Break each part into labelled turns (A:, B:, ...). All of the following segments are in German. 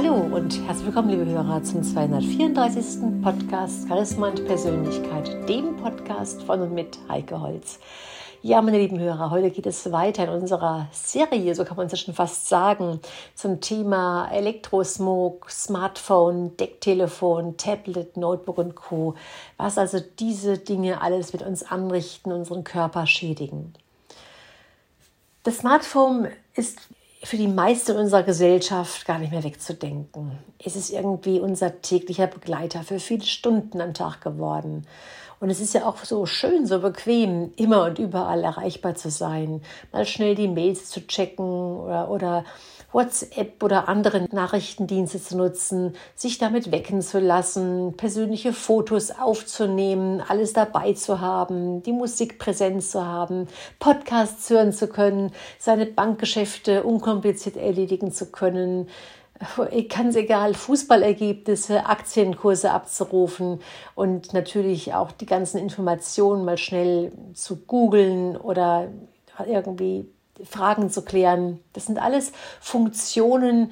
A: Hallo und herzlich willkommen, liebe Hörer, zum 234. Podcast Charisma und Persönlichkeit, dem Podcast von und mit Heike Holz. Ja, meine lieben Hörer, heute geht es weiter in unserer Serie, so kann man es schon fast sagen, zum Thema Elektrosmog, Smartphone, Decktelefon, Tablet, Notebook und Co. Was also diese Dinge alles mit uns anrichten, unseren Körper schädigen. Das Smartphone ist für die meisten unserer Gesellschaft gar nicht mehr wegzudenken. Es ist irgendwie unser täglicher Begleiter für viele Stunden am Tag geworden. Und es ist ja auch so schön, so bequem, immer und überall erreichbar zu sein, mal schnell die Mails zu checken oder, oder WhatsApp oder andere Nachrichtendienste zu nutzen, sich damit wecken zu lassen, persönliche Fotos aufzunehmen, alles dabei zu haben, die Musik präsent zu haben, Podcasts hören zu können, seine Bankgeschäfte unkompliziert erledigen zu können, ganz egal, Fußballergebnisse, Aktienkurse abzurufen und natürlich auch die ganzen Informationen mal schnell zu googeln oder irgendwie Fragen zu klären. Das sind alles Funktionen,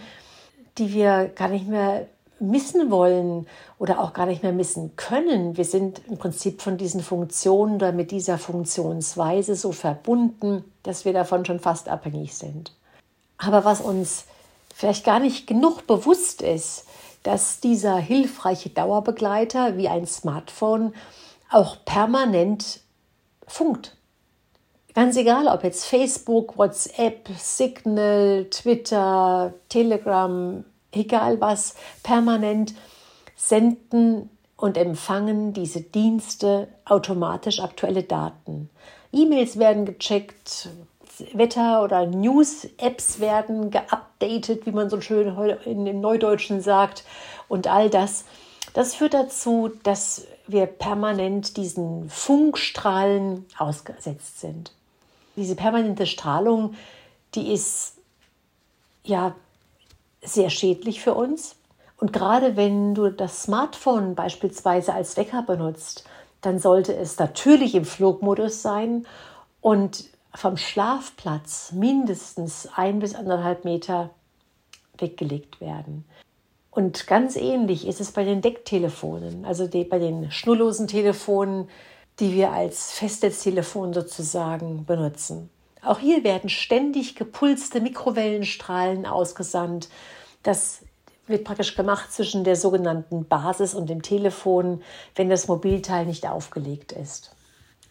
A: die wir gar nicht mehr missen wollen oder auch gar nicht mehr missen können. Wir sind im Prinzip von diesen Funktionen oder mit dieser Funktionsweise so verbunden, dass wir davon schon fast abhängig sind. Aber was uns vielleicht gar nicht genug bewusst ist, dass dieser hilfreiche Dauerbegleiter wie ein Smartphone auch permanent funkt. Ganz egal, ob jetzt Facebook, WhatsApp, Signal, Twitter, Telegram, egal was, permanent senden und empfangen diese Dienste automatisch aktuelle Daten. E-Mails werden gecheckt, Wetter- oder News-Apps werden geupdatet, wie man so schön in Neudeutschen sagt. Und all das, das führt dazu, dass wir permanent diesen Funkstrahlen ausgesetzt sind. Diese permanente Strahlung, die ist ja sehr schädlich für uns. Und gerade wenn du das Smartphone beispielsweise als Wecker benutzt, dann sollte es natürlich im Flugmodus sein und vom Schlafplatz mindestens ein bis anderthalb Meter weggelegt werden. Und ganz ähnlich ist es bei den Decktelefonen, also die, bei den schnurlosen Telefonen, die wir als Festnetztelefon sozusagen benutzen. Auch hier werden ständig gepulste Mikrowellenstrahlen ausgesandt. Das wird praktisch gemacht zwischen der sogenannten Basis und dem Telefon, wenn das Mobilteil nicht aufgelegt ist.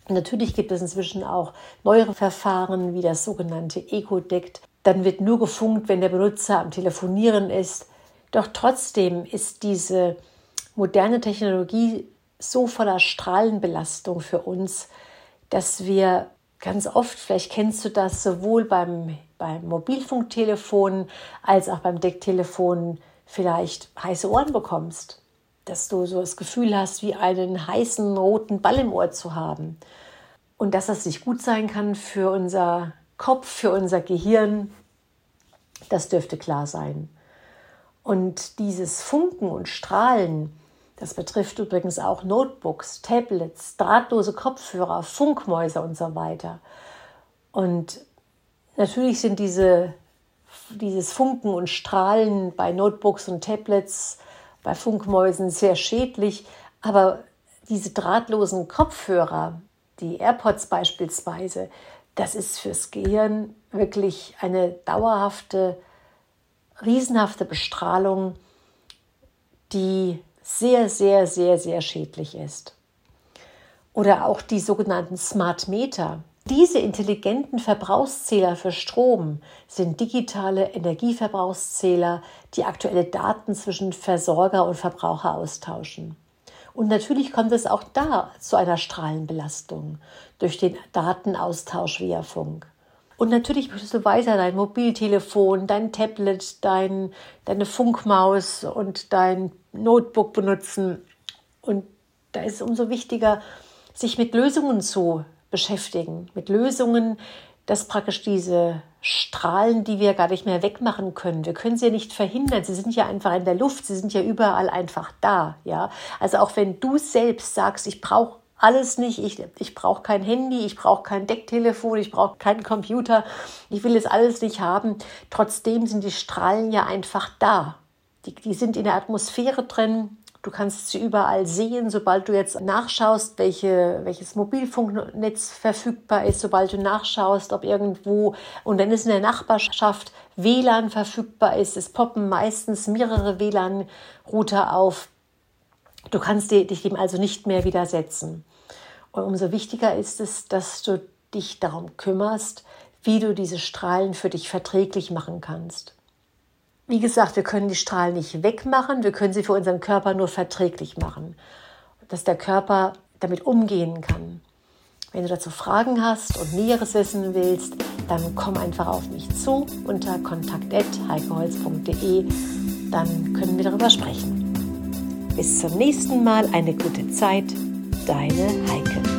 A: Natürlich gibt es inzwischen auch neuere Verfahren wie das sogenannte Ecodect. Dann wird nur gefunkt, wenn der Benutzer am Telefonieren ist. Doch trotzdem ist diese moderne Technologie so voller Strahlenbelastung für uns, dass wir ganz oft, vielleicht kennst du das sowohl beim, beim Mobilfunktelefon als auch beim Decktelefon, vielleicht heiße Ohren bekommst dass du so das Gefühl hast, wie einen heißen roten Ball im Ohr zu haben. Und dass das nicht gut sein kann für unser Kopf, für unser Gehirn, das dürfte klar sein. Und dieses Funken und Strahlen, das betrifft übrigens auch Notebooks, Tablets, drahtlose Kopfhörer, Funkmäuse und so weiter. Und natürlich sind diese, dieses Funken und Strahlen bei Notebooks und Tablets bei Funkmäusen sehr schädlich, aber diese drahtlosen Kopfhörer, die AirPods beispielsweise, das ist fürs Gehirn wirklich eine dauerhafte, riesenhafte Bestrahlung, die sehr, sehr, sehr, sehr schädlich ist. Oder auch die sogenannten Smart Meter. Diese intelligenten Verbrauchszähler für Strom sind digitale Energieverbrauchszähler, die aktuelle Daten zwischen Versorger und Verbraucher austauschen. Und natürlich kommt es auch da zu einer Strahlenbelastung durch den Datenaustausch via Funk. Und natürlich möchtest du weiter dein Mobiltelefon, dein Tablet, dein, deine Funkmaus und dein Notebook benutzen. Und da ist es umso wichtiger, sich mit Lösungen zu beschäftigen, mit Lösungen, dass praktisch diese Strahlen, die wir gar nicht mehr wegmachen können, wir können sie ja nicht verhindern. Sie sind ja einfach in der Luft, sie sind ja überall einfach da, ja. Also auch wenn du selbst sagst, ich brauche alles nicht, ich, ich brauche kein Handy, ich brauche kein Decktelefon, ich brauche keinen Computer, ich will es alles nicht haben. Trotzdem sind die Strahlen ja einfach da. Die, die sind in der Atmosphäre drin. Du kannst sie überall sehen, sobald du jetzt nachschaust, welche, welches Mobilfunknetz verfügbar ist, sobald du nachschaust, ob irgendwo, und wenn es in der Nachbarschaft WLAN verfügbar ist, es poppen meistens mehrere WLAN-Router auf. Du kannst dich dem also nicht mehr widersetzen. Und umso wichtiger ist es, dass du dich darum kümmerst, wie du diese Strahlen für dich verträglich machen kannst. Wie gesagt, wir können die Strahlen nicht wegmachen, wir können sie für unseren Körper nur verträglich machen, dass der Körper damit umgehen kann. Wenn du dazu Fragen hast und Näheres wissen willst, dann komm einfach auf mich zu unter kontakt.heikeholz.de, dann können wir darüber sprechen. Bis zum nächsten Mal, eine gute Zeit, deine Heike.